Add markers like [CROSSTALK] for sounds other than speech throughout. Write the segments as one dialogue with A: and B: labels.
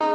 A: Hey,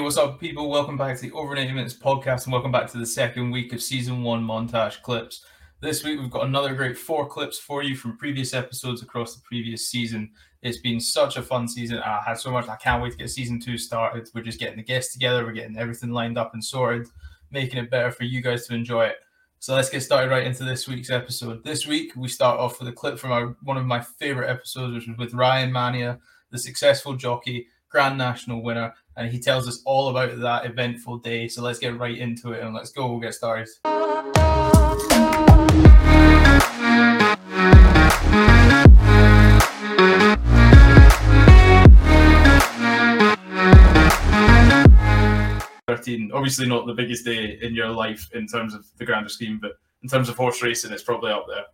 A: what's up, people? Welcome back to the Over 90 Minutes podcast and welcome back to the second week of season one montage clips. This week, we've got another great four clips for you from previous episodes across the previous season. It's been such a fun season. I had so much. I can't wait to get season two started. We're just getting the guests together, we're getting everything lined up and sorted, making it better for you guys to enjoy it. So let's get started right into this week's episode. This week, we start off with a clip from our, one of my favorite episodes, which was with Ryan Mania, the successful jockey, Grand National winner, and he tells us all about that eventful day. So let's get right into it and let's go. We'll get started. Thirteen, obviously not the biggest day in your life in terms of the grander scheme, but in terms of horse racing, it's probably up there.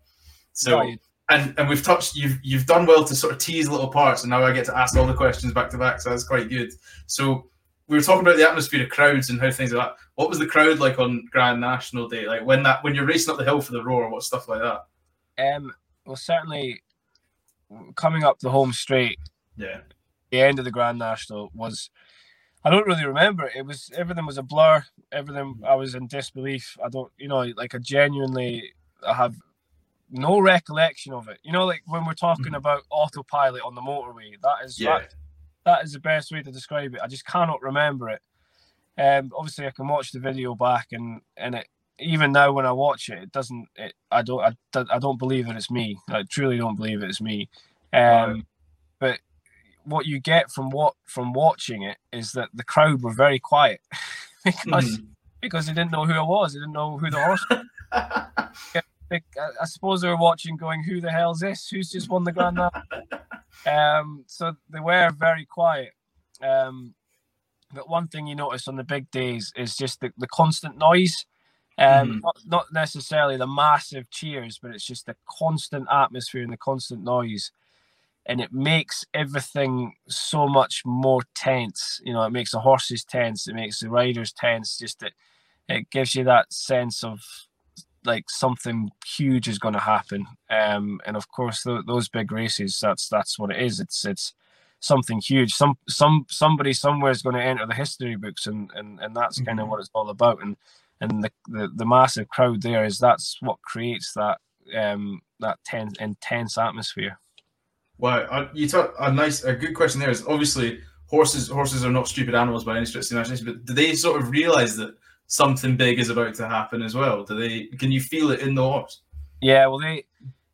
A: So.
B: Right.
A: And, and we've touched you've you've done well to sort of tease little parts and now I get to ask all the questions back to back so that's quite good. So we were talking about the atmosphere of crowds and how things like that. What was the crowd like on Grand National Day? Like when that when you're racing up the hill for the roar, what stuff like that?
B: Um, well, certainly coming up the home straight,
A: Yeah.
B: the end of the Grand National was. I don't really remember. It was everything was a blur. Everything I was in disbelief. I don't, you know, like I genuinely I have no recollection of it. You know, like when we're talking
A: Mhm.
B: about autopilot on the motorway, that is
A: Yeah.
B: that, that is the best way to describe it. I just cannot remember it. Um, obviously, I can watch the video back, and and it even now when I watch it, it doesn't. It, I don't. I, don't- I don't believe that it's me. I truly don't believe it's me. Um,
A: Right.
B: But what you get from what from watching it is that the crowd were very quiet [LAUGHS] because
A: Mhm.
B: because they didn't know who I was. They didn't know who the horse. [LAUGHS] they, I, suppose they were watching, going, "Who the hell's this? Who's just won the Grand National?" um, so they were very quiet. Um, but one thing you notice on the big days is just the, the constant noise. Um,
A: Mhm.
B: not, not necessarily the massive cheers, but it's just the constant atmosphere and the constant noise. And it makes everything so much more tense. You know, it makes the horses tense, it makes the riders tense. Just it, it gives you that sense of like something huge is going to happen. Um, and of course, th- those big races, that's that's what it is. It's it's something huge. Some some somebody somewhere is going to enter the history books, and and and that's kind of what it's all about. And and the, the the massive crowd there is that's what creates that um that tense intense atmosphere.
A: Well, uh, you talk a nice, a good question there is obviously horses. Horses are not stupid animals by any stretch of the imagination, but do they sort of realize that something big is about to happen as well? Do they? Can you feel it in the horse?
B: Yeah, well, they,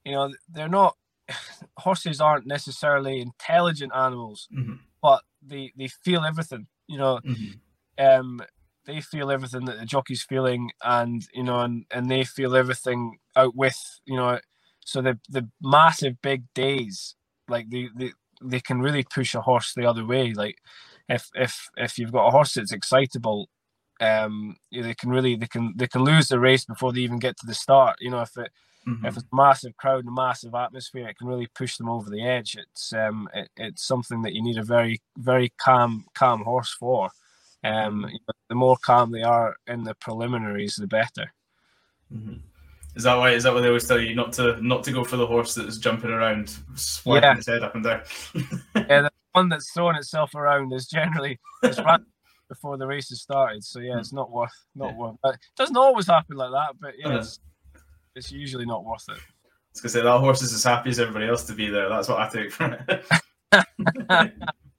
B: you know, they're not. [SIGHS] Horses aren't necessarily intelligent animals,
A: Mhm.
B: but they they feel everything. You know,
A: Mhm.
B: um, they feel everything that the jockey's feeling, and you know, and and they feel everything out with you know. So the the massive big days, like they they they can really push a horse the other way. Like if if if you've got a horse that's excitable, um, you know, they can really they can they can lose the race before they even get to the start. You know, if it
A: Mhm.
B: if it's a massive crowd and a massive atmosphere, it can really push them over the edge. It's um, it, it's something that you need a very very calm calm horse for. Um,
A: Mm-hmm.
B: the more calm they are in the preliminaries, the better.
A: Mhm. Is that why? Is that why they always tell you not to not to go for the horse that's jumping around, swiping
B: Yeah.
A: its head up and down? [LAUGHS]
B: yeah, the one that's throwing itself around is generally it's run before the race has started. So yeah, it's not worth not
A: Yeah.
B: worth. It doesn't always happen like that, but yeah,
A: Uh-huh.
B: it's, it's usually not worth it.
A: I was gonna say that horse is as happy as everybody else to be there. That's what I take from it.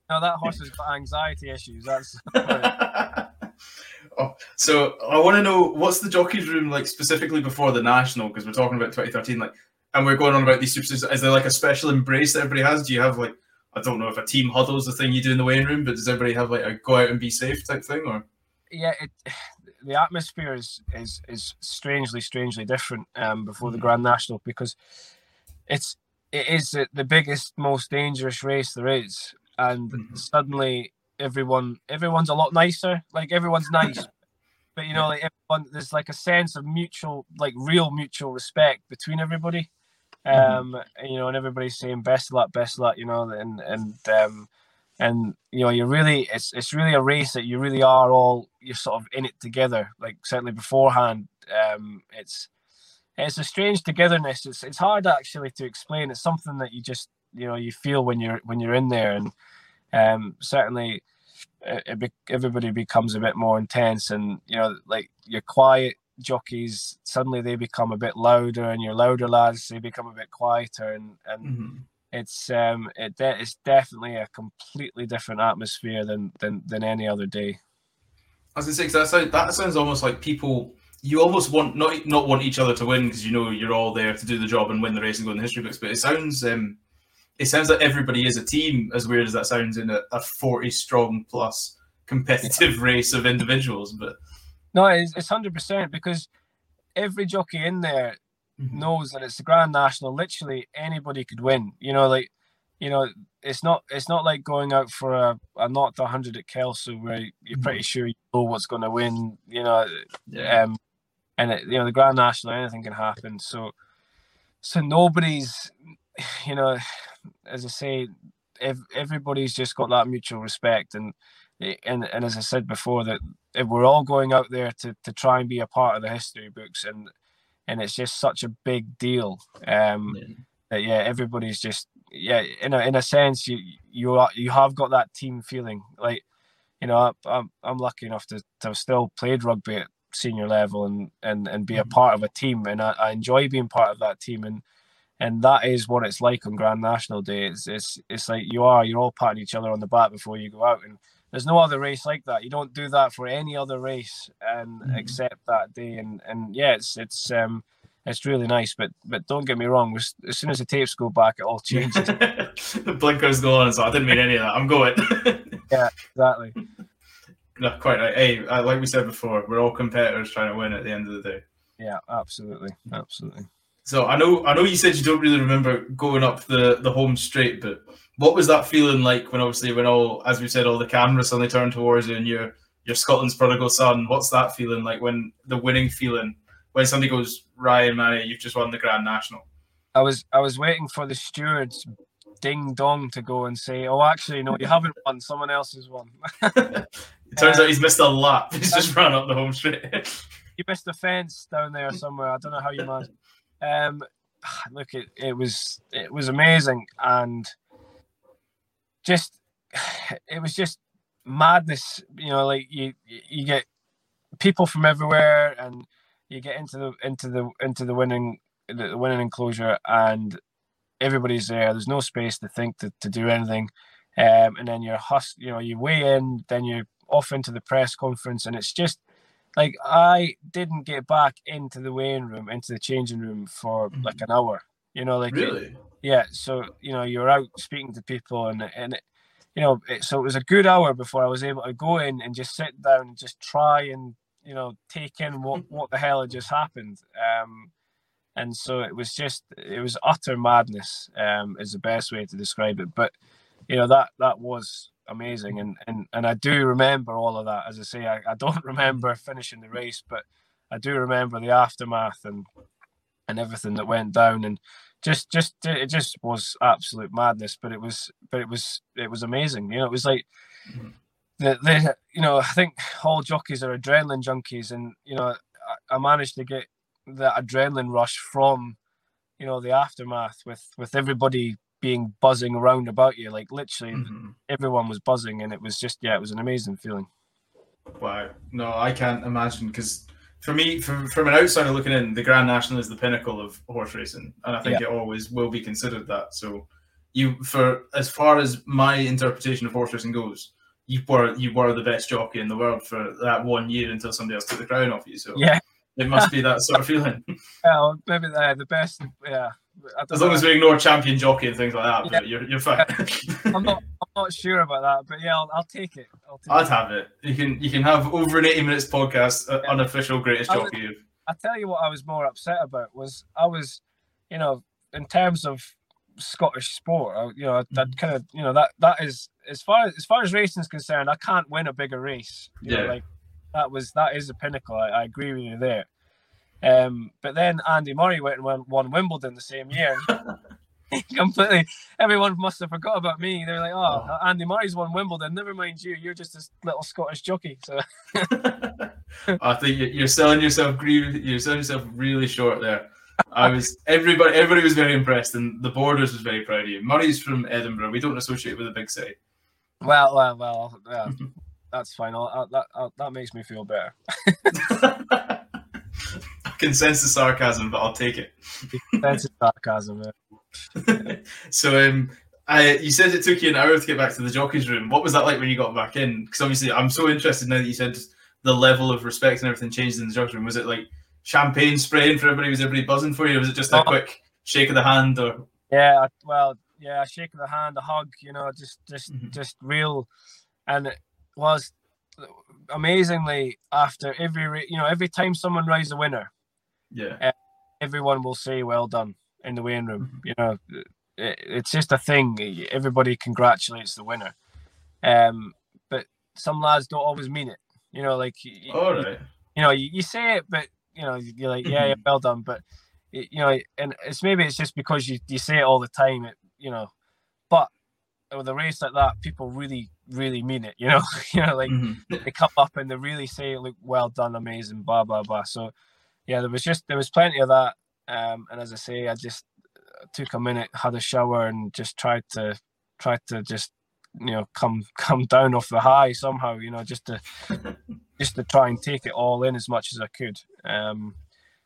B: No, that horse has got anxiety issues. That's [LAUGHS]
A: oh, so I want to know what's the jockey's room like specifically before the national because we're talking about 2013, like, and we're going on about these super. Is there like a special embrace that everybody has? Do you have like I don't know if a team huddle is the thing you do in the weighing room, but does everybody have like a go out and be safe type thing or?
B: yeah, it, [SIGHS] the atmosphere is is is strangely, strangely different um, before the
A: Mhm.
B: Grand National because it's it is the- biggest, most dangerous race there is, and
A: Mhm.
B: suddenly everyone everyone's a lot nicer. Like everyone's nice, but you know, like everyone there's like a sense of mutual, like real mutual respect between everybody.
A: Mhm.
B: Um, and, you know, and everybody's saying best of luck, best of luck, you know, and and um, and you know, you're really it's it's really a race that you really are all you're sort of in it together. Like certainly beforehand, um, it's it's a strange togetherness. It's it's hard actually to explain. It's something that you just you know you feel when you're when you're in there, and um, certainly it, it everybody becomes a bit more intense, and you know like your quiet jockeys suddenly they become a bit louder, and your louder lads they become a bit quieter, and and. Mm-hmm. It's um it de- it's definitely a completely different atmosphere than than than any other day.
A: I was gonna say that sounds, that sounds almost like people you almost want not not want each other to win because you know you're all there to do the job and win the race and go in the history books. But it sounds um, it sounds like everybody is a team. As weird as that sounds, in a, a forty strong plus competitive race of individuals. But
B: no, it's hundred percent because every jockey in there mm-hmm. knows that it's the Grand National. Literally anybody could win. You know, like you know, it's not it's not like going out for a, a not to 100 at Kelso where you're pretty mm-hmm. sure you know what's going to win. You know, yeah. um, and it, you know the Grand National, anything can happen. So, so nobody's, [SIGHS] you know, as I say, if everybody's just got that mutual respect, and and and as I said before, that if we're all going out there to to try and be a part of the history books, and and it's just such a big deal. Um, yeah. That yeah, everybody's just yeah, in a in a sense, you you are, you have got that team feeling. Like, you know, I'm I'm lucky enough to, to have still played rugby at senior level and and and be a mm-hmm. part of a team, and I, I enjoy being part of that team, and and that is what it's like on Grand National Day. It's it's it's like you are you're all patting each other on the back before you go out, and there's no other race like that. You don't do that for any other race, and mm-hmm. except that day, and and yeah, it's it's um it's really nice. But but don't get me wrong. As soon as the tapes go back, it all changes. [LAUGHS]
A: the blinkers go on, so I didn't mean any of that. I'm going. [LAUGHS]
B: yeah, exactly.
A: No, quite right. Hey, uh, like we said before, we're all competitors trying to win at the end of the day.
B: Yeah, absolutely, absolutely.
A: So I know, I know you said you don't really remember going up the the home straight, but what was that feeling like when obviously when all, as we said, all the cameras suddenly turned towards you and you're you're Scotland's prodigal son? What's that feeling like when the winning feeling when somebody goes, Ryan Mania, you've just won the Grand National?
B: I was I was waiting for the stewards ding dong to go and say, "Oh, actually, no, you haven't won. Someone else has won." [LAUGHS]
A: it turns uh, out he's missed a lap. [LAUGHS] He's just run up the home straight.
B: you missed a fence down there somewhere. I don't know how you managed. Um, [SIGHS] look, it, it was it was amazing, and just [SIGHS] it was just madness. You know, like you you get people from everywhere, and you get into the into the into the winning the winning enclosure, and everybody's there. There's no space to think to, to do anything. Um, and then you're hus- you know, you weigh in, then you're off into the press conference, and it's just like I didn't get back into the weighing room, into the changing room for mm-hmm. like an hour. You know, like
A: really,
B: yeah. So you know, you're out speaking to people, and and it, you know, it, so it was a good hour before I was able to go in and just sit down and just try and you know take in what what the hell had just happened. Um, and so it was just it was utter madness um, is the best way to describe it but you know that that was amazing. And and, and i do remember all of that as i say I, I don't [LAUGHS] remember finishing the race but i do remember the aftermath and and everything that went down. And just just it just was absolute madness but it was but it was it was amazing. You know it was like mm-hmm. the, the you know i think all jockeys are adrenaline junkies and you know I, I managed to get the adrenaline rush from you know the aftermath with with everybody being buzzing around about you like literally mm-hmm. everyone was buzzing and it was just yeah it was an amazing feeling
A: wow no i can't imagine because for me from, from an outsider looking in the grand national is the pinnacle of horse racing and i think yeah. it always will be considered that so you for as far as my interpretation of horse racing goes you were you were the best jockey in the world for that one year until somebody else took the crown off you so
B: yeah
A: it must be that sort of feeling. [LAUGHS] [LAUGHS]
B: Well, maybe the, the best. Yeah.
A: As long know. as we ignore champion jockey and things like that, yeah. you're you're fine. [LAUGHS]
B: I'm not I'm not sure about that, but yeah, I'll, I'll take it.
A: I'd it. have it. You can you can have over an 80 minutes podcast, uh, yeah. unofficial greatest I was, jockey.
B: I tell you what, I was more upset about was I was, you know, in terms of Scottish sport, I, you know, that mm-hmm. kind of you know that that is as far as, as far as racing is concerned, I can't win a bigger race. You yeah. Know, like that was that is the pinnacle. I, I agree with you there. Um, but then Andy Murray went and won, won Wimbledon the same year. [LAUGHS] completely. Everyone must have forgot about me. They're like, "Oh. Andy Murray's won Wimbledon. Never mind you. You're just a little Scottish jockey." So [LAUGHS]
A: I think you're selling yourself. You're selling yourself really short there. I was everybody. Everybody was very impressed, and the Borders was very proud of you. Murray's from Edinburgh. We don't associate with a big city.
B: Well, well, well. Yeah, [LAUGHS] that's fine. I'll, that I'll, that makes me feel better.
A: I can sense the sarcasm, but I'll take it.
B: The sarcasm. [LAUGHS]
A: so, um, I, you said it took you an hour to get back to the jockeys room. What was that like when you got back in? Because obviously, I'm so interested now that you said the level of respect and everything changed in the jockeys room. Was it like champagne spraying for everybody? Was everybody buzzing for you? Or was it just a quick shake of the hand? Or
B: yeah, well, yeah, a shake of the hand, a hug. You know, just just mm-hmm. just real, and it was amazingly after every you know every time someone rides a winner,
A: yeah, uh,
B: everyone will say well done in the weighing room. Mm-hmm. You know, it, it's just a thing. Everybody congratulates the winner, um, but some lads don't always mean it. You know, like
A: all right.
B: You, you know, you, you say it, but you know, you're like, yeah, yeah, mm-hmm. well done. But you know, and it's maybe it's just because you, you say it all the time, it, you know. But with a race like that, people really, really mean it. You know, [LAUGHS] you know, like mm-hmm. they come up and they really say, "Look, well done, amazing," blah blah blah. So, yeah, there was just there was plenty of that. Um, and as I say, I just took a minute, had a shower, and just tried to tried to just you know come [LAUGHS] come down off the high somehow. You know, just to [LAUGHS] just to try and take it all in as much as I could, um,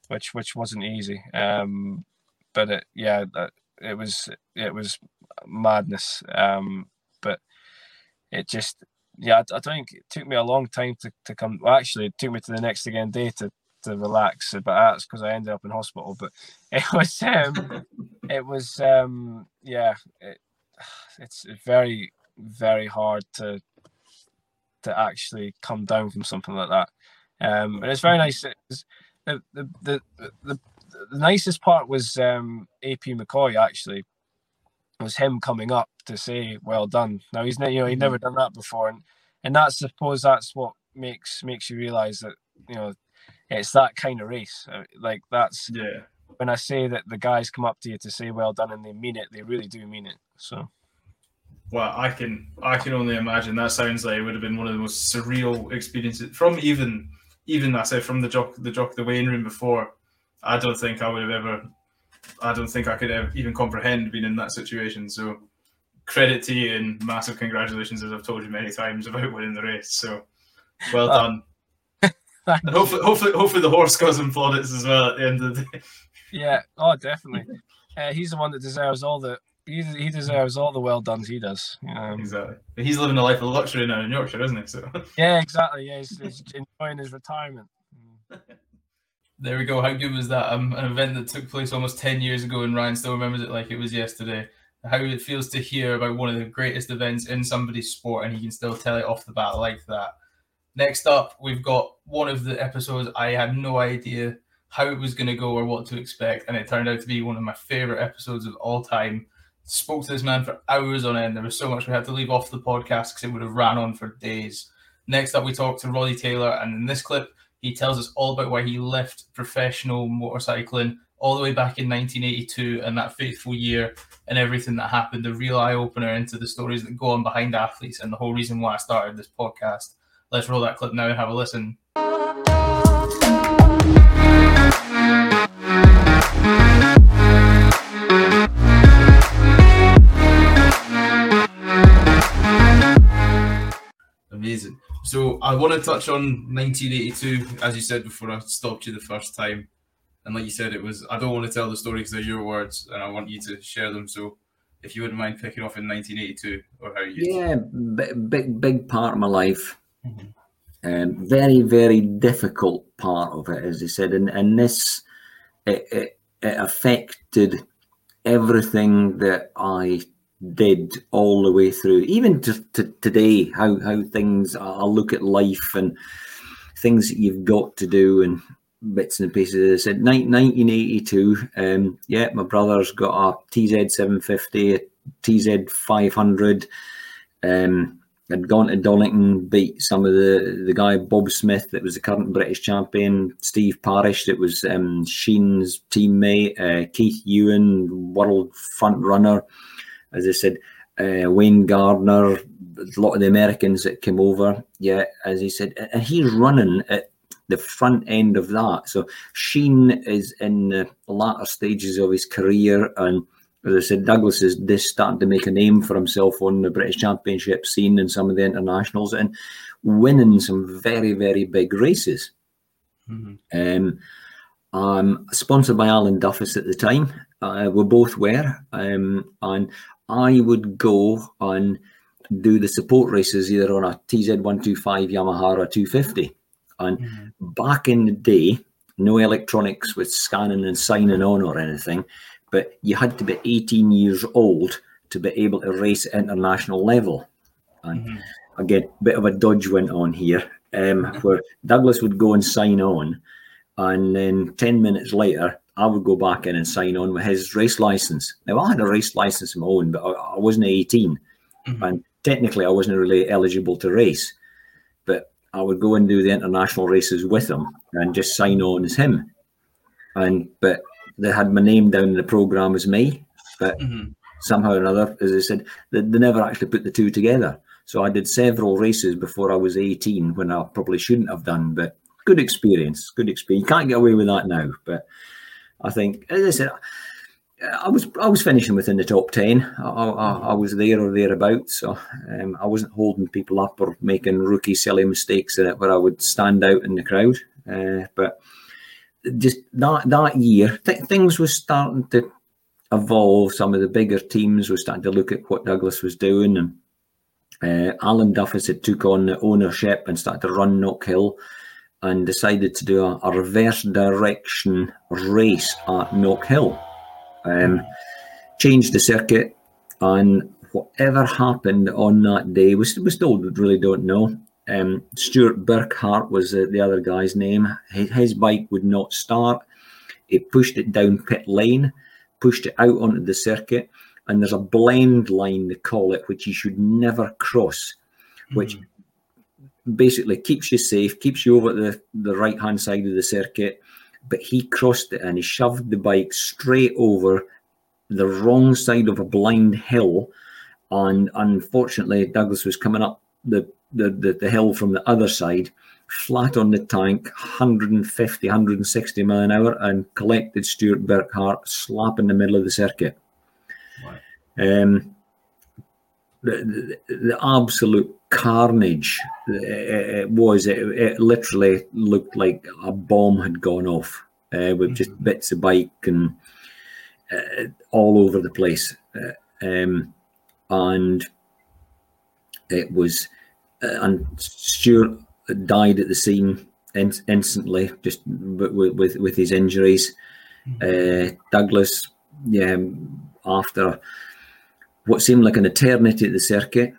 B: which which wasn't easy. Um, but it, yeah, it was it was madness. Um, but it just yeah, I, I think it took me a long time to, to come. Well, actually, it took me to the next again day to to relax, but that's because I ended up in hospital. But [LAUGHS] it was um, it was um, yeah, it, it's very very hard to to actually come down from something like that. Um, and it's very nice. It was, the, the, the, the, the nicest part was um, AP McCoy actually was him coming up to say well done. Now he's you know he'd never done that before, and and that's suppose that's what makes makes you realize that you know it's that kind of race. Uh, like that's
A: yeah.
B: When I say that the guys come up to you to say well done and they mean it, they really do mean it. So
A: well, I can I can only imagine. That sounds like it would have been one of the most surreal experiences from even even I say from the jock the jock the weighing room before. I don't think I would have ever. I don't think I could ever even comprehend being in that situation. So credit to you and massive congratulations, as I've told you many times about winning the race. So well done. And hopefully, hopefully, hopefully the horse goes and plaudits as well at the end of the day.
B: Yeah. Oh, [LAUGHS] definitely. Uh, he's the one that deserves all the he, he deserves all the well dones he does. Um,
A: exactly. But he's living a life of luxury now in Yorkshire, isn't he? So. [LAUGHS]
B: Yeah, exactly. Yeah, he's, he's enjoying his retirement. [LAUGHS]
A: There we go. How good was that? Um, an event that took place almost 10 years ago, and Ryan still remembers it like it was yesterday. How it feels to hear about one of the greatest events in somebody's sport, and he can still tell it off the bat like that. Next up, we've got one of the episodes I had no idea how it was going to go or what to expect, and it turned out to be one of my favorite episodes of all time spoke to this man for hours on end. There was so much we had to leave off the podcast because it would have ran on for days. Next up, we talked to Roddy Taylor, and in this clip, he tells us all about why he left professional motorcycling all the way back in 1982 and that fateful year and everything that happened. the real eye opener into the stories that go on behind athletes and the whole reason why I started this podcast. Let's roll that clip now and have a listen. Amazing. So I want to touch on 1982, as you said before I stopped you the first time, and like you said, it was. I don't want to tell the story because they're your words, and I want you to share them. So, if you wouldn't mind picking off in 1982, or how you?
C: Yeah, big big part of my life. Um, very very difficult part of it, as you said, and and this it, it, it affected everything that I did all the way through, even to, to today, how how things I look at life and things that you've got to do and bits and pieces. I said 1982. Um, yeah, my brother's got a TZ 750, a TZ 500. Um, had gone to Donington, beat some of the the guy Bob Smith that was the current British champion, Steve Parrish that was um, Sheene's teammate, uh, Keith Huewen, world front runner. As I said, uh, Wayne Gardner, a lot of the Americans that came over. Yeah, as he said, and he's running at the front end of that. So Sheene is in the latter stages of his career and as I said, Douglas is this starting to make a name for himself on the British Championship scene and some of the internationals and winning some very, very big races. Mm-hmm. Um, I'm sponsored by Alan Duffus at the time. Uh, we both were. Um, and I would go and do the support races either on a TZ125 Yamaha or a 250. And mm-hmm. back in the day, no electronics with scanning and signing on or anything but you had to be 18 years old to be able to race at international level. And mm-hmm. again, bit of a dodge went on here, um, where Douglas would go and sign on, and then 10 minutes later, I would go back in and sign on with his race license. Now, I had a race license of my own, but I, I wasn't 18, mm-hmm. and technically, I wasn't really eligible to race. But I would go and do the international races with him and just sign on as him. And but they had my name down in the program as me, but mm-hmm. somehow or another, as I said, they, they never actually put the two together. So I did several races before I was 18 when I probably shouldn't have done, but good experience, good experience. You can't get away with that now, but I think, as I said, I was I was finishing within the top ten. I, I, I was there or thereabouts, so um, I wasn't holding people up or making rookie silly mistakes in it where I would stand out in the crowd. Uh, but just that that year, th- things were starting to evolve. Some of the bigger teams were starting to look at what Douglas was doing, and uh, Alan Duffus had took on the ownership and started to run Knockhill, and decided to do a, a reverse direction race at Knockhill. Um, changed the circuit, and whatever happened on that day, we, we still really don't know. Um, Stuart Burkhart was uh, the other guy's name. His, his, bike would not start. He pushed it down pit lane, pushed it out onto the circuit, and there's a blend line, they call it, which you should never cross, which mm-hmm. basically keeps you safe, keeps you over the, the right hand side of the circuit. But he crossed it and he shoved the bike straight over the wrong side of a blind hill. And unfortunately, Douglas was coming up the the, the, the hill from the other side, flat on the tank, 150, 160 mile an hour, and collected Stuart Burkhart slap in the middle of the circuit. Um, the, the, the, absolute carnage it, it was. It, it, literally looked like a bomb had gone off uh, with mm-hmm. just bits of bike and uh, all over the place. Uh, um, and it was uh, and Stuart died at the scene in, instantly, just with, with, with his injuries. Mm-hmm. Uh, Douglas, yeah, after what seemed like an eternity at the circuit,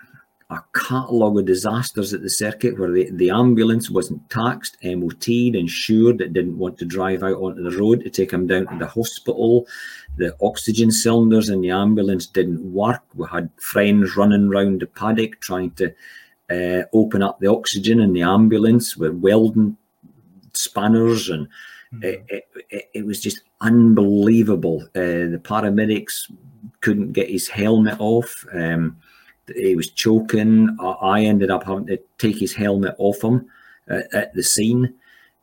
C: a catalogue of disasters at the circuit where the, the ambulance wasn't taxed, MOT'd, insured, it didn't want to drive out onto the road to take him down to the hospital. The oxygen cylinders in the ambulance didn't work. We had friends running around the paddock trying to uh, open up the oxygen in the ambulance with welding spanners, and mm-hmm. it, it, it, was just unbelievable. Uh, the paramedics couldn't get his helmet off. Um, he was choking. I ended up having to take his helmet off him at, at the scene.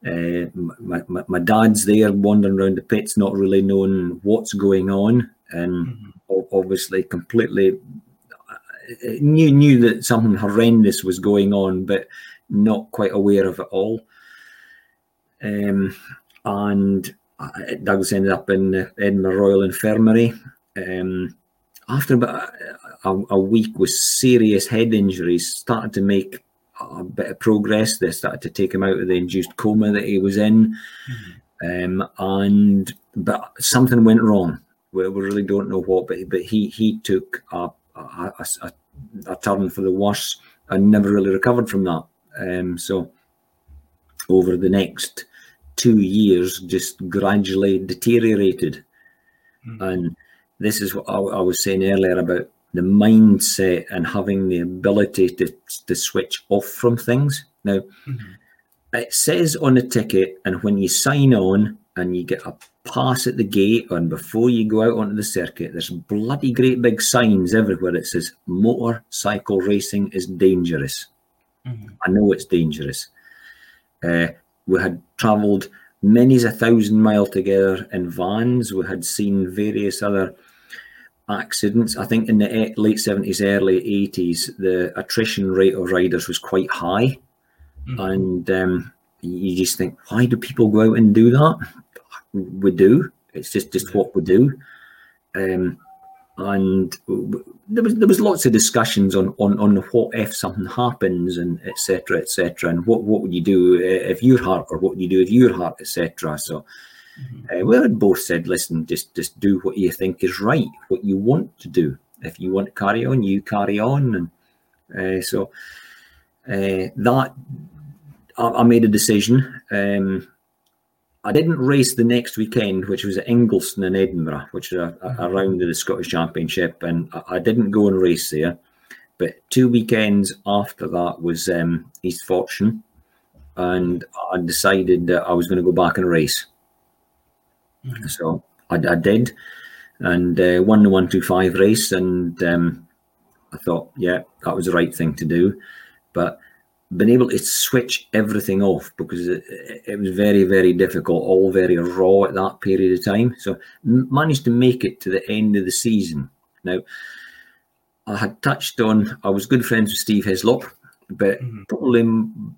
C: Uh, my, my, my, dad's there wandering around the pits, not really knowing what's going on, and mm-hmm. obviously completely knew knew that something horrendous was going on, but not quite aware of it all. Um, and Douglas ended up in the Edinburgh Royal Infirmary. Um, after about a, a, week with serious head injuries, started to make a bit of progress. They started to take him out of the induced coma that he was in, mm-hmm. um, and but something went wrong. We, we really don't know what, but but he he took a a, a, a turn for the worse and never really recovered from that. Um, so over the next two years, just gradually deteriorated. Mm. And this is what I, I, was saying earlier about the mindset and having the ability to, to switch off from things. Now, mm-hmm. it says on the ticket, and when you sign on and you get a pass at the gate, and before you go out onto the circuit, there's bloody great big signs everywhere that says motorcycle racing is dangerous. Mm-hmm. I know it's dangerous. Uh, we had travelled many a thousand mile together in vans. We had seen various other accidents. I think in the late 70s, early 80s, the attrition rate of riders was quite high. Mm-hmm. And um, you just think, why do people go out and do that? We do. It's just, just what we do. Um, and there was there was lots of discussions on on on what if something happens and etc etc and what what would you do if your heart or what would you do if your heart etc so mm-hmm. uh, we had both said listen just just do what you think is right what you want to do if you want to carry on you carry on and uh, so uh, that I, I, made a decision um, I didn't race the next weekend, which was at Ingliston in Edinburgh, which is a, a, round of the Scottish Championship, and I, I, didn't go and race there. But two weekends after that was um, East Fortune, and I decided that I was going to go back and race. Mm-hmm. So I, I, did, and uh, won the one two five race, and um, I thought, yeah, that was the right thing to do. But been able to switch everything off because it, it, was very, very difficult, all very raw at that period of time. So managed to make it to the end of the season. Now, I had touched on I was good friends with Steve Hislop, but mm-hmm. probably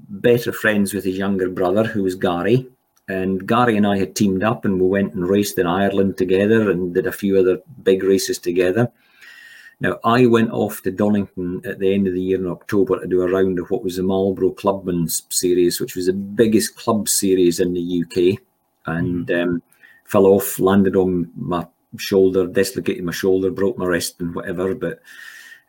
C: better friends with his younger brother, who was Gary. And Gary and I had teamed up, and we went and raced in Ireland together, and did a few other big races together. Now, I went off to Donington at the end of the year in October to do a round of what was the Marlboro Clubman's series, which was the biggest club series in the UK, and mm. um, fell off, landed on my shoulder, dislocated my shoulder, broke my wrist, and whatever. But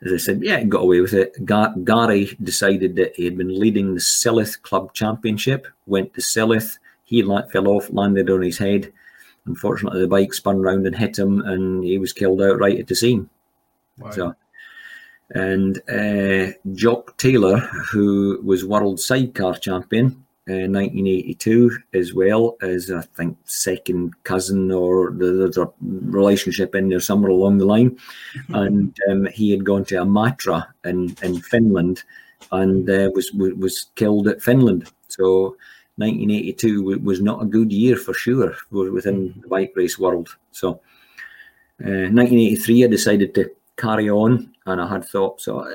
C: as I said, yeah, got away with it. Gar- Gary decided that he had been leading the Silloth Club Championship, went to Silloth, he fell off, landed on his head. Unfortunately, the bike spun round and hit him, and he was killed outright at the scene. Wow. So, and uh, Jock Taylor, who was world sidecar champion in 1982, as well as I think second cousin or there's a relationship in there somewhere along the line, [LAUGHS] and um, he had gone to Imatra in in Finland, and uh, was was killed at Finland. So. 1982 was not a good year for sure within mm-hmm. the bike race world. So, uh, 1983, I decided to carry on. And I had thought so.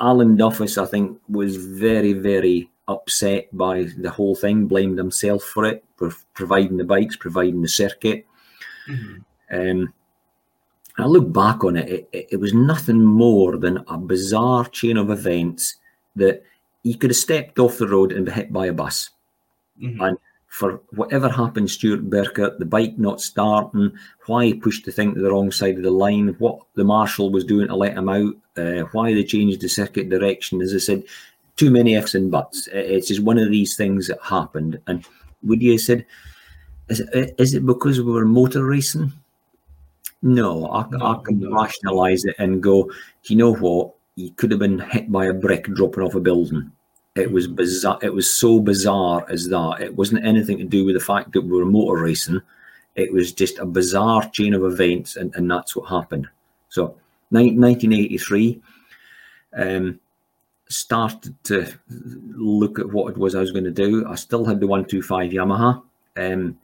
C: Alan Duffus, I think, was very, very upset by the whole thing, blamed himself for it, for providing the bikes, providing the circuit. Mm-hmm. Um, I look back on it, it, it, was nothing more than a bizarre chain of events that he could have stepped off the road and been hit by a bus. Mm-hmm. And for whatever happened, Stuart Birkett, the bike not starting, why he pushed the thing to the wrong side of the line, what the marshal was doing to let him out, uh, why they changed the circuit direction. As I said, too many ifs and buts. It's just one of these things that happened. And would you have said, is it, is it because we were motor racing? No, I, no, I can no. rationalise it and go, do you know what? You could have been hit by a brick dropping off a building. It was bizarre. It was so bizarre as that. It wasn't anything to do with the fact that we were motor racing. It was just a bizarre chain of events, and, and that's what happened. So, 1983, um, started to look at what it was I was going to do. I still had the 125 Yamaha. Um,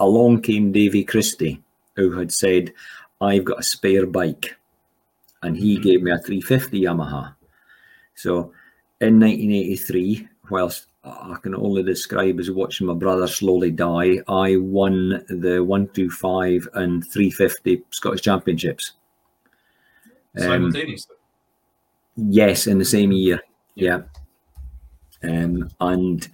C: along came Davy Christie, who had said, I've got a spare bike. And he gave me a 350 Yamaha. So in 1983, whilst I can only describe as watching my brother slowly die, I won the 125 and 350 Scottish Championships.
A: Um, Simultaneously?
C: yes, in the same year. Yeah. Um, and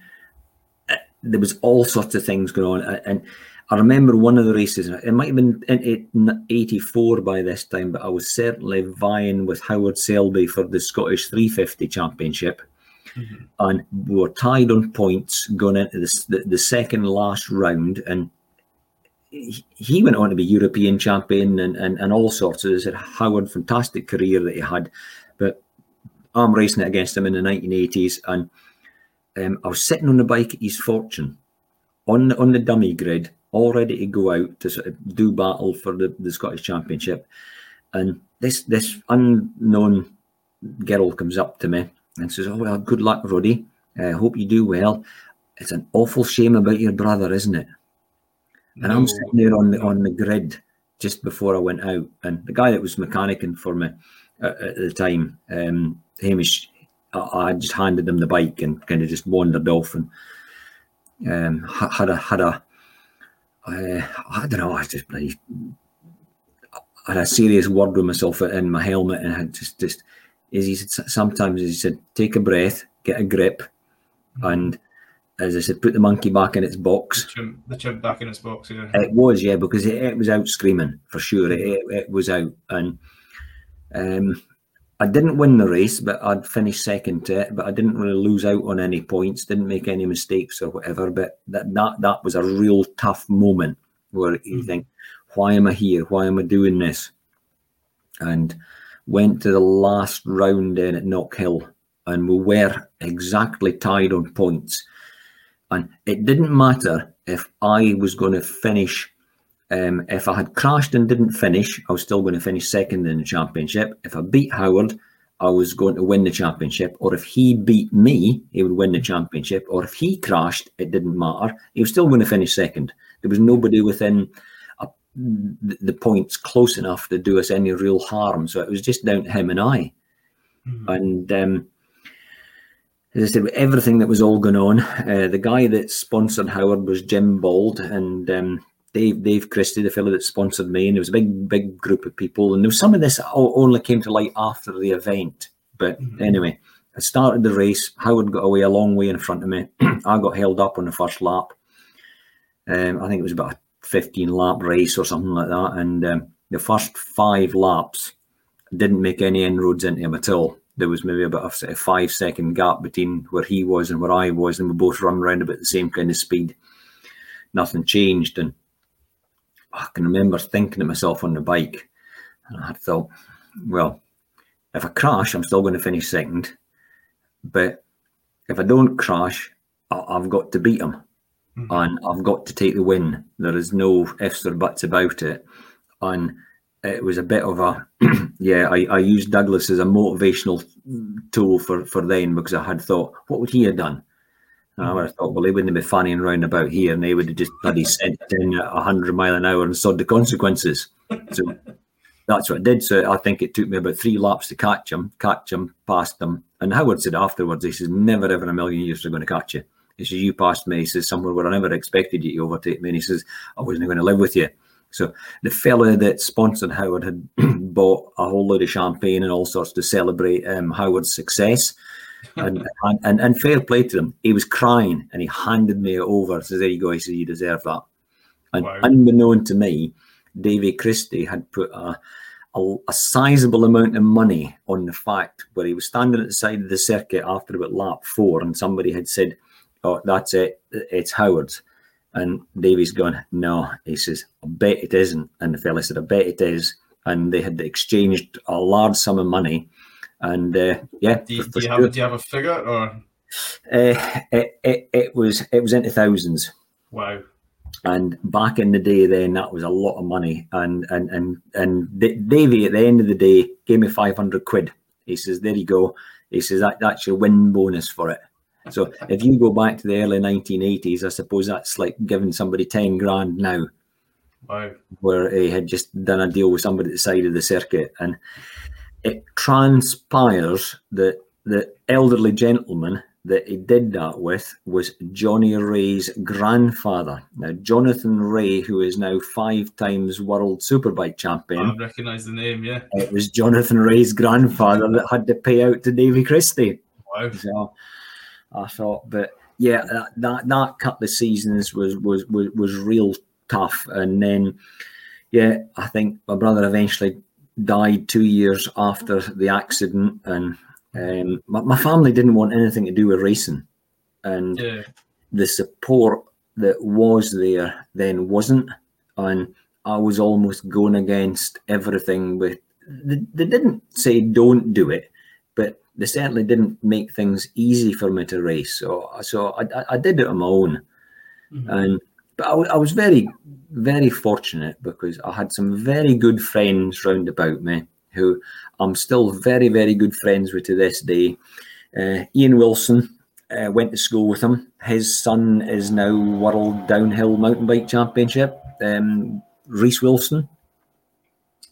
C: uh, there was all sorts of things going on. And I remember one of the races, it might have been in 84 by this time, but I was certainly vying with Howard Selby for the Scottish 350 Championship. Mm-hmm. And we were tied on points going into this, the, the second last round. And he went on to be European champion and, and, and all sorts of. Said Howard, fantastic career that he had, but I'm racing it against him in the 1980s, and um, I was sitting on the bike at East Fortune, on on the dummy grid, all ready to go out to sort of do battle for the, the Scottish Championship, and this this unknown girl comes up to me and says, "Oh well, good luck, Roddy. I uh, hope you do well. It's an awful shame about your brother, isn't it?" And no. I'm sitting there on the on the grid just before I went out, and the guy that was mechanicking for me at, at the time, um, Hamish, I, I, just handed him the bike and kind of just wandered off and um, had a had a uh, I don't know, I just bloody had a serious word with myself in my helmet and had just just is he said sometimes as he said take a breath, get a grip, and as I said, put the monkey back in its box.
A: The chimp, the chimp back in its box. Yeah,
C: it was yeah because it, it was out screaming for sure. It, it, it was out, and um, I didn't win the race, but I'd finished second to it. But I didn't really lose out on any points. Didn't make any mistakes or whatever. But that that that was a real tough moment where you mm. think, why am I here? Why am I doing this? And went to the last round in at Knockhill, and we were exactly tied on points and it didn't matter if I was going to finish. Um, if I had crashed and didn't finish, I was still going to finish second in the championship. If I beat Howard, I was going to win the championship. Or if he beat me, he would win the championship. Or if he crashed, it didn't matter. He was still going to finish second. There was nobody within a, the points close enough to do us any real harm. So it was just down to him and I. Mm-hmm. And um, as I said, with everything that was all going on, uh, the guy that sponsored Howard was Jim Bald and um, Dave Dave Christie, the fellow that sponsored me, and there was a big big group of people, and there was some of this only came to light after the event. But mm-hmm. anyway, I started the race. Howard got away a long way in front of me. [CLEARS THROAT] I got held up on the first lap. Um, I think it was about a 15 lap race or something like that, and um, the first five laps didn't make any inroads into him at all there was maybe about a, a five second gap between where he was and where I was, and we both run around about the same kind of speed. Nothing changed, and I can remember thinking to myself on the bike, and I thought, well, if I crash, I'm still going to finish second, but if I don't crash, I've got to beat him, mm-hmm. and I've got to take the win. There is no ifs or buts about it, and it was a bit of a [CLEARS THROAT] yeah. I, I used Douglas as a motivational tool for for then because I had thought, what would he have done? I would have thought, well, they wouldn't have been fanning around about here, and they would have just bloody sent it in at hundred mile an hour and saw the consequences. So that's what I did. So I think it took me about three laps to catch him, catch him, past him. And Howard said afterwards, he says, never ever in a million years they're going to catch you. He says, you passed me. He says, somewhere where I never expected you to overtake me. And he says, I wasn't going to live with you. So the fellow that sponsored Howard had [CLEARS THROAT] bought a whole load of champagne and all sorts to celebrate um, Howard's success. And, and, and fair play to him. He was crying and he handed me it over. Says, "There you go." He said, "You deserve that." And wow. unbeknown to me, Davy Christie had put a, a, a sizable amount of money on the fact where he was standing at the side of the circuit after about lap four, and somebody had said, "Oh, that's it. It's Howard's." And Davy's gone, no. He says, I bet it isn't. And the fella said, I bet it is. And they had exchanged a large sum of money. And uh, yeah,
A: do you, do, you have, do you, have, a figure or?
C: Uh, it, it, it was it was into thousands.
A: Wow.
C: And back in the day, then that was a lot of money. And and and and Davy at the end of the day gave me five hundred quid. He says, "There you go." He says that that's your win bonus for it. So if you go back to the early 1980s, I suppose that's like giving somebody 10 grand now.
A: Wow.
C: Where he had just done a deal with somebody at the side of the circuit. And it transpires that the elderly gentleman that he did that with was Johnny Rea's grandfather. Now, Jonathan Rea, who is now five times world superbike champion.
A: I recognise the name, yeah.
C: It was Jonathan Rea's grandfather that had to pay out to Davy Christie.
A: Wow.
C: So I thought, but yeah, that that, that couple of seasons was, was was was real tough. And then, yeah, I think my brother eventually died two years after the accident, and um, my, my family didn't want anything to do with racing, and
A: yeah.
C: the support that was there then wasn't. and I was almost going against everything. With they, they didn't say don't do it, but they certainly didn't make things easy for me to race. So so I, I did it on my own, mm-hmm. and but I, I, was very very fortunate because I had some very good friends round about me who I'm still very very good friends with to this day. Uh, Ian Wilson uh, went to school with him. His son is now World Downhill Mountain Bike Championship. Um, Reece Wilson.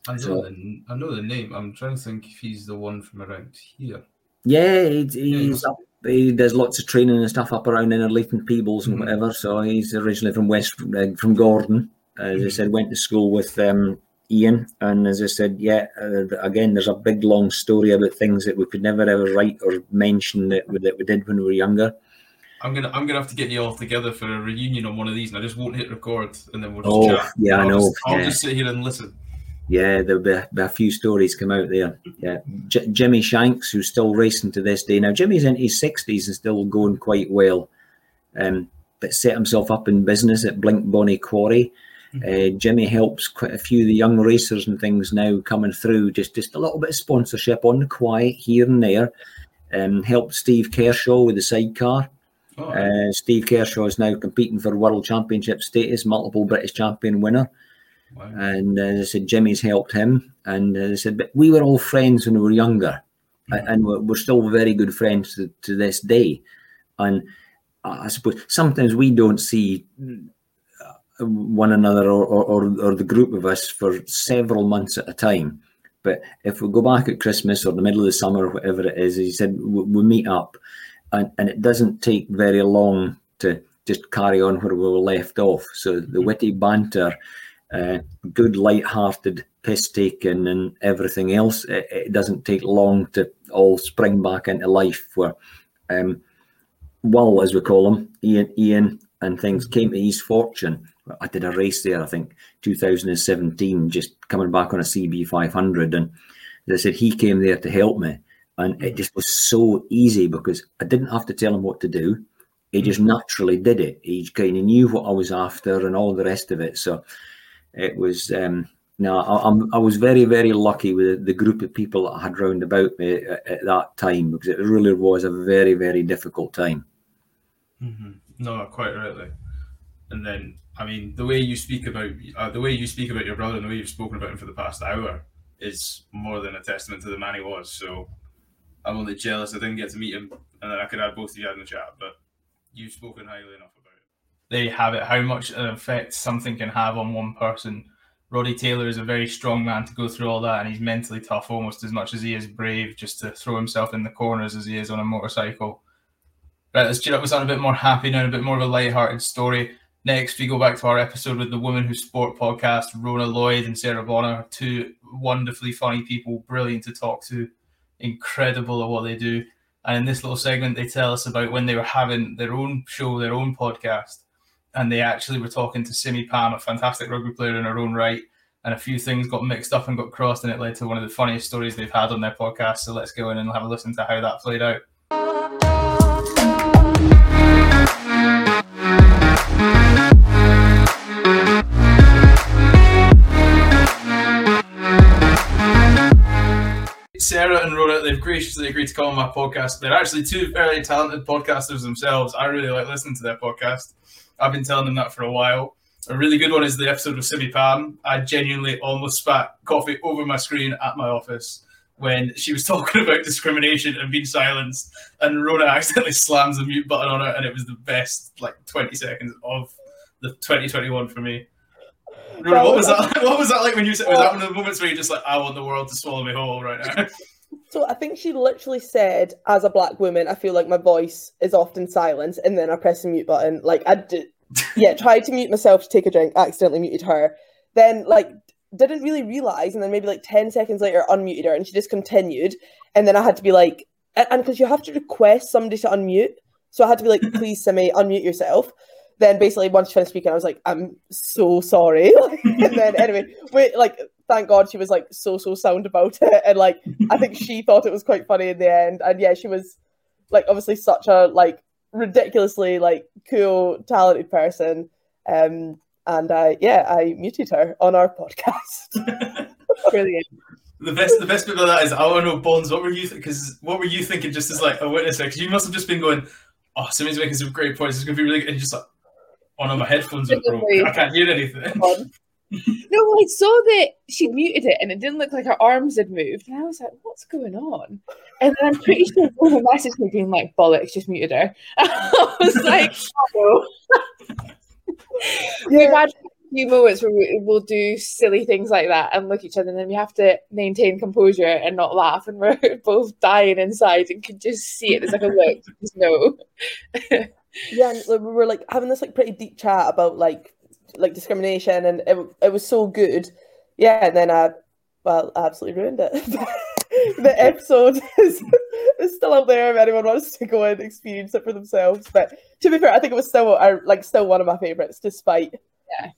A: I know, so, the, I know the name. I'm trying to think if he's the one from around here.
C: Yeah, he, he's up. He does lots of training and stuff up around Innerleithen and Peebles and mm-hmm. whatever. So he's originally from West, uh, from Gordon. As mm-hmm. I said, went to school with um, Ian, and as I said, yeah, uh, again, there's a big long story about things that we could never ever write or mention that we, that we did when we were younger.
A: I'm gonna I'm gonna have to get you all together for a reunion on one of these, and I just won't hit record, and then we'll just
C: oh,
A: chat.
C: Yeah,
A: I'll
C: I know.
A: Just, I'll yeah. just sit here and listen.
C: Yeah, there'll be a, be a, few stories come out there. Yeah, J- Jimmy Shanks, who's still racing to this day. Now, Jimmy's in his sixties and still going quite well, um, but set himself up in business at Blinkbonny Quarry. Mm-hmm. Uh, Jimmy helps quite a few of the young racers and things now coming through. Just just a little bit of sponsorship on the quiet here and there. Um, helped Steve Kershaw with the sidecar. Oh. Uh, Steve Kershaw is now competing for world championship status, multiple British champion winner. Wow. And uh, I said, Jimmy's helped him. And as I said, but we were all friends when we were younger, mm-hmm. and we're, we're, still very good friends to, to this day. And I suppose sometimes we don't see uh, one another or, or, or the group of us for several months at a time. But if we go back at Christmas or the middle of the summer or whatever it is, as you said, we, we meet up and, and it doesn't take very long to just carry on where we were left off. So the mm-hmm. witty banter, uh, good light-hearted piss taking, and everything else, it, it, doesn't take long to all spring back into life. Where, um, well, as we call him, Ian, Ian, and things came to East Fortune. I did a race there, I think 2017, just coming back on a CB 500, and they said, he came there to help me. And it just was so easy because I didn't have to tell him what to do. He just naturally did it. He kind of knew what I was after and all the rest of it. So it was, um, no, I, I was very, very lucky with the group of people that I had round about me at, at that time because it really was a very, very difficult time.
A: Mm-hmm. No, quite rightly. And then, I mean, the way you speak about uh, the way you speak about your brother and the way you've spoken about him for the past hour is more than a testament to the man he was. So I'm only jealous I didn't get to meet him, and then I could have both of you in the chat. But you've spoken highly enough. They have it. How much an effect something can have on one person. Roddy Taylor is a very strong man to go through all that, and he's mentally tough almost as much as he is brave, just to throw himself in the corners as he is on a motorcycle. Right, let's cheer up with something a bit more happy now, a bit more of a light-hearted story. Next, we go back to our episode with the Women Who Sport podcast. Rona Lloyd and Sarah Bonner, two wonderfully funny people, brilliant to talk to incredible at what they do. And in this little segment, they tell us about when they were having their own show, their own podcast, and they actually were talking to Simi Pam, a fantastic rugby player in her own right. And a few things got mixed up and got crossed, and it led to one of the funniest stories they've had on their podcast. So let's go in and have a listen to how that played out. Sarah and Rona, they've graciously agreed to come on my podcast. They're actually two very talented podcasters themselves. I really like listening to their podcast. I've been telling them that for a while. A really good one is the episode with Simi Pam. I genuinely almost spat coffee over my screen at my office when she was [LAUGHS] talking about discrimination and being silenced, and Rona accidentally slams the mute button on her, and it was the best like 20 seconds of the 2021 for me what was that? [LAUGHS] What was that like when you said? Was that one of the moments where you're just like, I want the world to swallow me whole right now? [LAUGHS]
D: So I think she literally said, as a black woman, I feel like my voice is often silenced, and then I press the mute button. Like I did, [LAUGHS] yeah, tried to mute myself to take a drink, accidentally muted her. Then like didn't really realize, and then maybe like ten seconds later unmuted her, and she just continued. And then I had to be like, and because you have to request somebody to unmute, so I had to be like, please, Simi, unmute yourself then basically once she finished speaking, I was like, I'm so sorry. [LAUGHS] and then anyway, we like thank God she was like so so sound about it, and like I think she [LAUGHS] thought it was quite funny in the end. And yeah, she was like obviously such a like ridiculously like cool talented person. Um, and I yeah I muted her on our podcast. [LAUGHS]
E: Brilliant.
A: The best, the best bit about that is I want to know, Bonds. What were you? Because what were you thinking, just as like a witness? Because you must have just been going, "Oh, somebody's making some great points. It's gonna be really good." And just like, "Oh no, my headphones are broken. I can't hear anything."
E: No, I saw that she muted it, and it didn't look like her arms had moved, and I was like, "What's going on?" And then I'm pretty sure Rona messaged me being like, "Bollocks, just muted her." [LAUGHS] I was like, "Oh." We've had few moments where we, will do silly things like that and look at each other, and then we have to maintain composure and not laugh, and we're [LAUGHS] both dying inside and can just see it. There's like a look, no. [LAUGHS]
D: yeah, and we were like having this like pretty deep chat about like like discrimination, and it it was so good. Yeah, and then I well I absolutely ruined it. [LAUGHS] the episode is, is still up there if anyone wants to go and experience it for themselves. But to be fair, I think it was still uh, like still one of my favorites, despite
E: yeah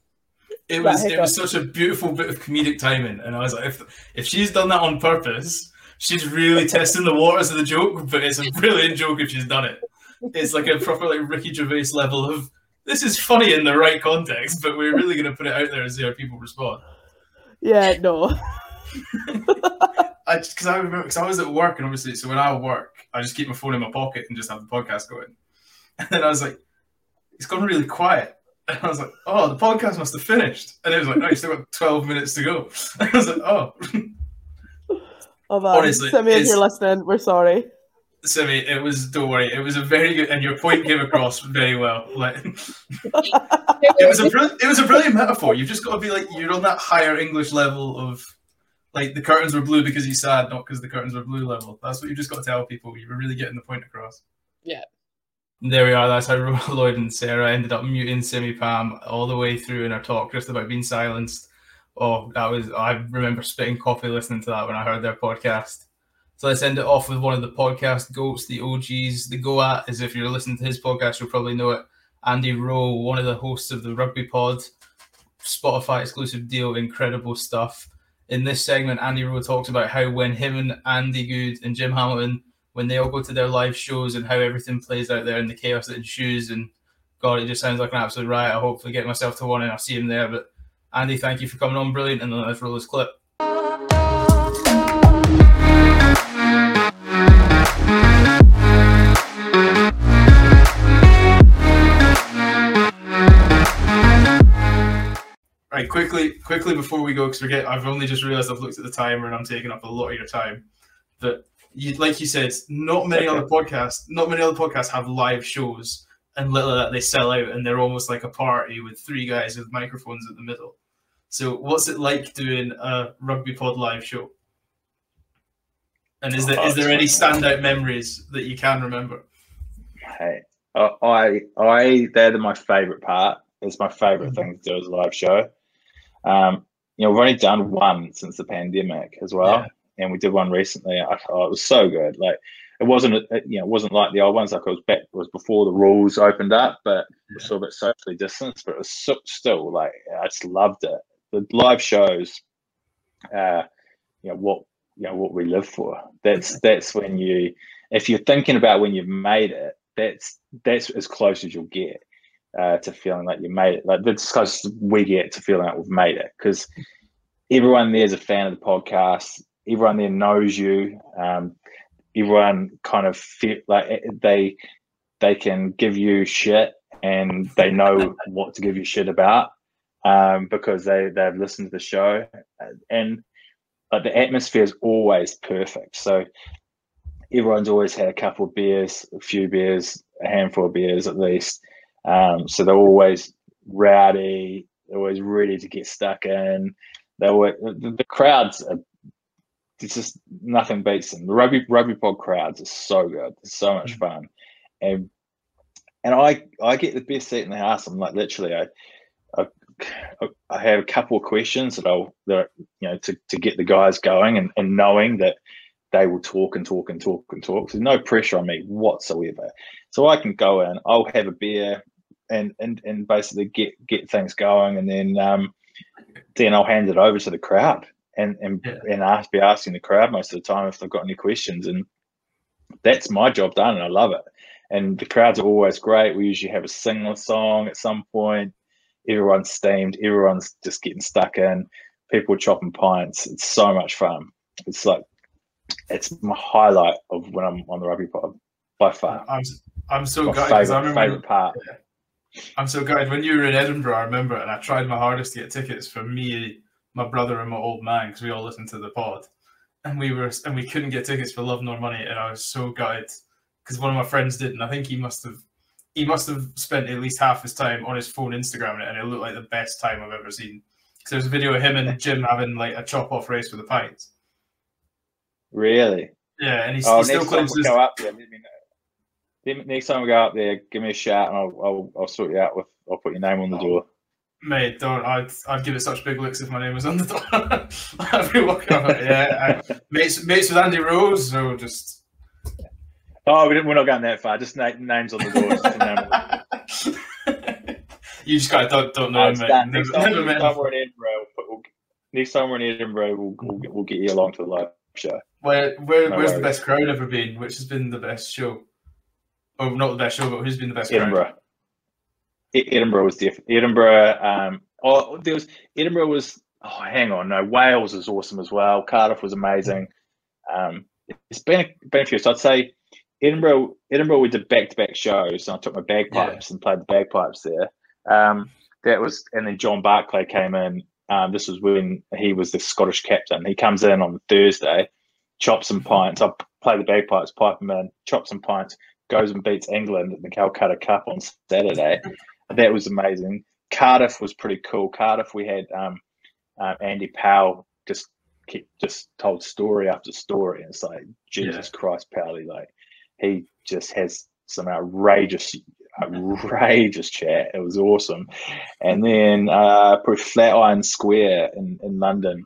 A: it was it was such a beautiful bit of comedic timing, and I was like, if if she's done that on purpose, she's really [LAUGHS] testing the waters of the joke. But it's a brilliant joke if she's done it. It's like a proper like Ricky Gervais level of this is funny in the right context, but we're really going to put it out there and see how people respond.
D: Yeah, no. [LAUGHS]
A: I just because I remember because I was at work and obviously so when I work I just keep my phone in my pocket and just have the podcast going, [LAUGHS] and then I was like, it's gone really quiet. [LAUGHS] And I was like, oh, the podcast must have finished. And it was like, no, you still got 12 minutes to go. And I was like, oh.
D: Oh, man. Honestly, Simi, if you're listening, we're sorry.
A: Simi, it was, don't worry, it was a very good, and your point came across very well. Like, [LAUGHS] it was a it was a brilliant metaphor. You've just got to be like, you're on that higher English level of, like, the curtains were blue because he's sad, not because the curtains were blue level. That's what you've just got to tell people. You were really getting the point across.
E: Yeah.
A: There we are. That's how [LAUGHS] Lloyd and Sarah ended up muting Simi Pam all the way through in our talk, just about being silenced. Oh, that was, I remember spitting coffee listening to that when I heard their podcast. So let's end it off with one of the podcast goats, the OGs, the go at, as if you're listening to his podcast, you'll probably know it. Andy Rowe, one of the hosts of the Rugby Pod, Spotify exclusive deal, incredible stuff. In this segment, Andy Rowe talks about how when him and Andy Goode and Jim Hamilton when they all go to their live shows and how everything plays out there and the chaos that ensues. And God, it just sounds like an absolute riot. I hopefully get myself to one and I'll see him there. But Andy, thank you for coming on. Brilliant. And let's roll this clip. Right, quickly, quickly before we go, because forget I've only just realised I've looked at the timer and I'm taking up a lot of your time. But you, like you said, not many other podcasts, not many other podcasts have live shows, and little that they sell out, and they're almost like a party with three guys with microphones in the middle. So, what's it like doing a rugby pod live show? And is there is there any standout memories that you can remember?
F: Hey, I I they're my favorite part. It's my favorite mm-hmm. thing to do as a live show. Um, you know, we've only done one since the pandemic as well. Yeah and we did one recently. I, oh, it was so good. Like it wasn't, you know, it wasn't like the old ones. Like it was back, it was before the rules opened up, but yeah. it was a bit socially distanced. But it was so, still like I just loved it. The live shows, uh, you know what, you know what we live for. That's that's when you, if you're thinking about when you've made it, that's that's as close as you'll get. Uh, to feeling like you made it, like that's close we get to feeling like we've made it, because everyone there is a fan of the podcast everyone there knows you. Um, everyone kind of feel like eh, they they can give you shit and they know [LAUGHS] what to give you shit about um, because they they've listened to the show and like the atmosphere is always perfect. So everyone's always had a couple of beers, a few beers, a handful of beers at least. Um, so they're always rowdy, they're always ready to get stuck in. They were the, the crowds are it's just nothing beats them. The rugby rugby pod crowds are so good. It's so much mm. fun, and and I I get the best seat in the house. I'm like literally I. I, I have a couple of questions that I'll that you know to, to get the guys going and, and knowing that they will talk and talk and talk and talk. So no pressure on me whatsoever. So I can go in, I'll have a beer and and, and basically get get things going and then um, then I'll hand it over to the crowd and and yeah. and ask, be asking the crowd most of the time if they've got any questions, and that's my job done, and I love it. And the crowds are always great. We usually have a sing song at some point. everyone's steamed, everyone's just getting stuck in. People chopping pints. It's so much fun. It's like it's my highlight of when I'm on the rugby pod by far.
A: I'm I'm so
F: my
A: gutted I remember
F: favorite part.
A: I'm so gutted when you were in Edinburgh. I remember, and I tried my hardest to get tickets for me, my brother, and my old man because we all listened to the pod, and we were and we couldn't get tickets for Love Nor Money, and I was so gutted because one of my friends didn't. I think he must have he must have spent at least half his time on his phone Instagram it, and it looked like the best time I've ever seen. Because there's a video of him and Jim having like a chop off race with a pint.
F: Really?
A: Yeah, and he's,
F: Oh,
A: he still claims
F: go up there, let me know. Next time we go up there, give me a shout, and I'll, I'll, I'll sort you out with. I'll put your name on the door.
A: Mate, don't. I'd, I'd give it such big looks if my name was on the door. [LAUGHS] I'd be walking up. Yeah, I, mates, mates with Andy Rose, so just.
F: Oh, we didn't, we're not going that far. Just na- names on the door. just a name on the- [LAUGHS]
A: you just gotta don't, don't know
F: Oh,
A: him, mate.
F: done.
A: Never,
F: Next time,
A: never
F: next time we're in Edinburgh, we'll we'll, next time we're in Edinburgh, we'll, we'll, get- we'll get you along to the live show.
A: Where, where,
F: No
A: where's the best crowd ever been? Which has been the best show? Oh, not the best show, but who's been the best?
F: Edinburgh. E- Edinburgh was different. Edinburgh. Um, oh, there was Edinburgh was. Oh, hang on. No, Wales is awesome as well. Cardiff was amazing. Um, it's been a, been a few. So I'd say Edinburgh. Edinburgh we did back to back shows, and I took my bagpipes and played the bagpipes there. Um, that was, and then John Barclay came in. Um, this was when he was the Scottish captain. He comes in on Thursday, chops some pints. I play the bagpipes, pipe him in, chop some pints, goes and beats England at the Calcutta Cup on Saturday. that was amazing. Cardiff was pretty cool. Cardiff, we had um, uh, Andy Powell just keep, just told story after story, and it's like Jesus Christ, Powley, like he just has some outrageous, outrageous chat. It was awesome. And then uh, Flatiron Square in, in London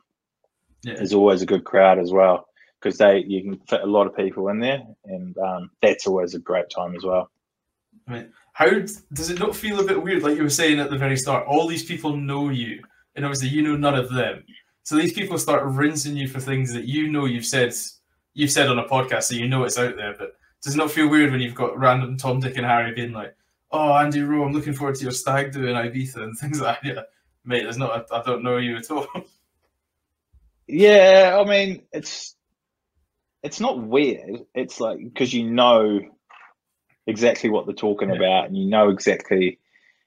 A: Yeah.
F: is always a good crowd as well because they you can fit a lot of people in there, and um, that's always a great time as well.
A: How does it not feel a bit weird, like you were saying at the very start? All these people know you, and obviously you know none of them. So these people start rinsing you for things that you know you've said you've said on a podcast, so you know it's out there. But does it not feel weird when you've got random Tom, Dick, and Harry being like, "Oh, Andy Rowe, I'm looking forward to your stag do in Ibiza and [LAUGHS] things like that." Mate, there's not. I don't know you at all.
F: Yeah, I mean, it's it's not weird. It's like because you know exactly what they're talking
A: Yeah.
F: about, and you know exactly.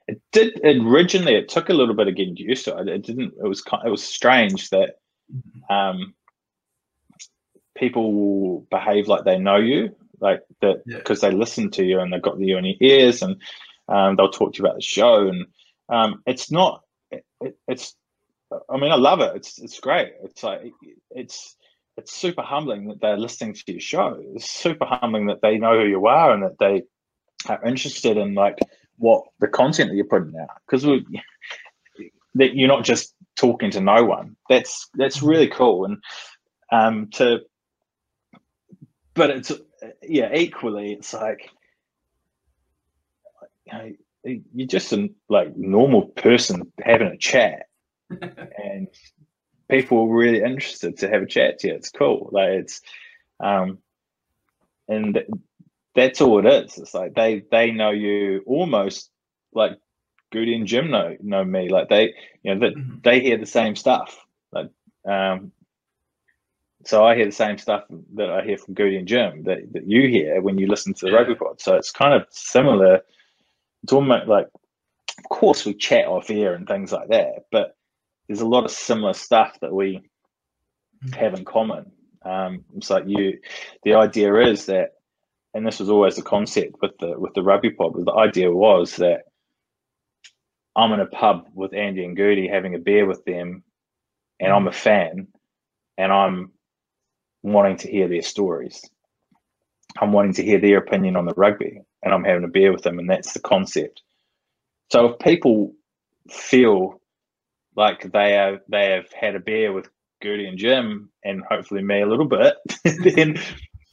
F: It did originally. It took a little bit of getting used to it. It didn't. It was kind. It was strange that um, people will behave like they know you, like that
A: Yeah.
F: because they listen to you and they've got the you in your ears, and um, they'll talk to you about the show. And um, it's not. It, it, it's. I mean, I love it. It's it's great. It's like it's it's super humbling that they're listening to your show. It's super humbling that they know who you are and that they are interested in like what the content that you're putting out because [LAUGHS] that you're not just talking to no one. That's that's really cool and um to but it's yeah equally it's like you know, you're just a like normal person having a chat [LAUGHS] and people are really interested to have a chat to you. It's cool. Like it's um and th- that's all it is. It's like they they know you almost like Goody and Jim know know me. Like they you know that
A: Mhm.
F: they hear the same stuff. Like um so I hear the same stuff that I hear from Goody and Jim that, that you hear when you listen to the
A: Yeah.
F: rugby pod. So it's kind of similar. It's almost like of course we chat off air and things like that, but there's a lot of similar stuff that we have in common. Um, it's like you, the idea is that, and this was always the concept with the with the rugby pod. But the idea was that I'm in a pub with Andy and Goody having a beer with them, and I'm a fan, and I'm wanting to hear their stories. I'm wanting to hear their opinion on the rugby, and I'm having a beer with them, and that's the concept. So if people feel like they have they have had a beer with Gertie and Jim, and hopefully me a little bit, [LAUGHS] then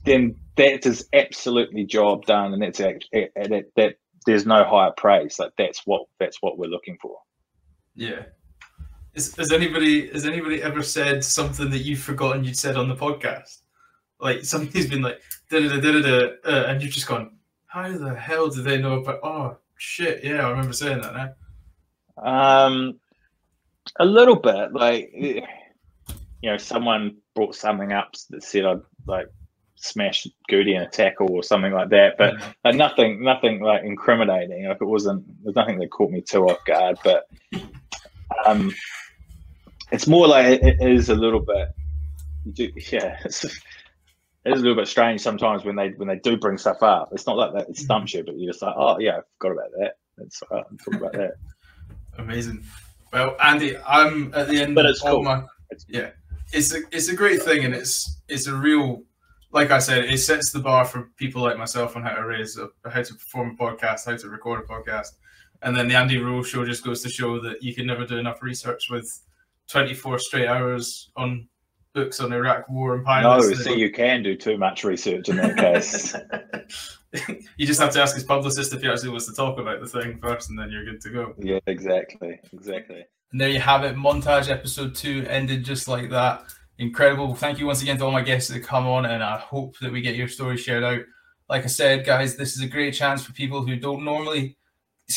F: then that is absolutely job done, and that's that that there's no higher praise. Like that's what that's what we're looking for.
A: Yeah. Is, has anybody has anybody ever said something that you've forgotten you'd said on the podcast? Like somebody's been like da da da da da, uh, and you've just gone, how the hell do they know about? Oh shit, yeah, I remember saying that now.
F: Um, a little bit, like you know, someone brought something up that said I'd like smash Goody in a tackle or something like that, but like, nothing, nothing like incriminating. Like it wasn't, there's nothing that caught me too off guard. But um, it's more like it, is a little bit, [LAUGHS] yeah. It's, it is a little bit strange sometimes when they when they do bring stuff up. It's not like that it stumps you, but you're just like, oh yeah, I forgot about that. That's uh, I'm talking about that.
A: Amazing. Well, Andy, I'm at the end.
F: But it's
A: of
F: cool.
A: My, yeah, it's a it's a great thing, and it's it's a real. Like I said, it sets the bar for people like myself on how to raise a how to perform a podcast, how to record a podcast, and then the Andy Rule Show just goes to show that you can never do enough research with 24 straight hours on books on Iraq War and pilots.
F: No,
A: pilots.
F: so you can do too much research in that case. [LAUGHS] [LAUGHS] [LAUGHS]
A: you just have to ask his publicist if he actually wants to talk about the thing first, and then you're good to go.
F: yeah, exactly, exactly.
A: And there you have it. Montage episode two ended just like that. Incredible. Thank you once again to all my guests that come on, and I hope that we get your story shared out. Like I said, guys, this is a great chance for people who don't normally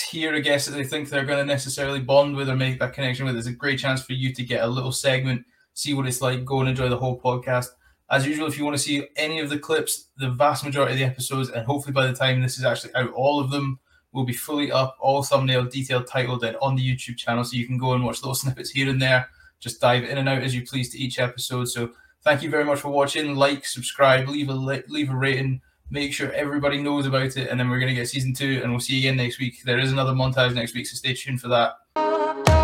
A: hear a guest that they think they're going to necessarily bond with or make that connection with. It's a great chance for you to get a little segment, see what it's like, go and enjoy the whole podcast. As usual, if you want to see any of the clips, the vast majority of the episodes, and hopefully by the time this is actually out, all of them will be fully up, all thumbnail, detailed, titled, and on the YouTube channel, so you can go and watch little snippets here and there. Just dive in and out as you please to each episode. So thank you very much for watching. Like, subscribe, leave a leave a rating. Make sure everybody knows about it, and then we're gonna get season two, and we'll see you again next week. There is another montage next week, so stay tuned for that.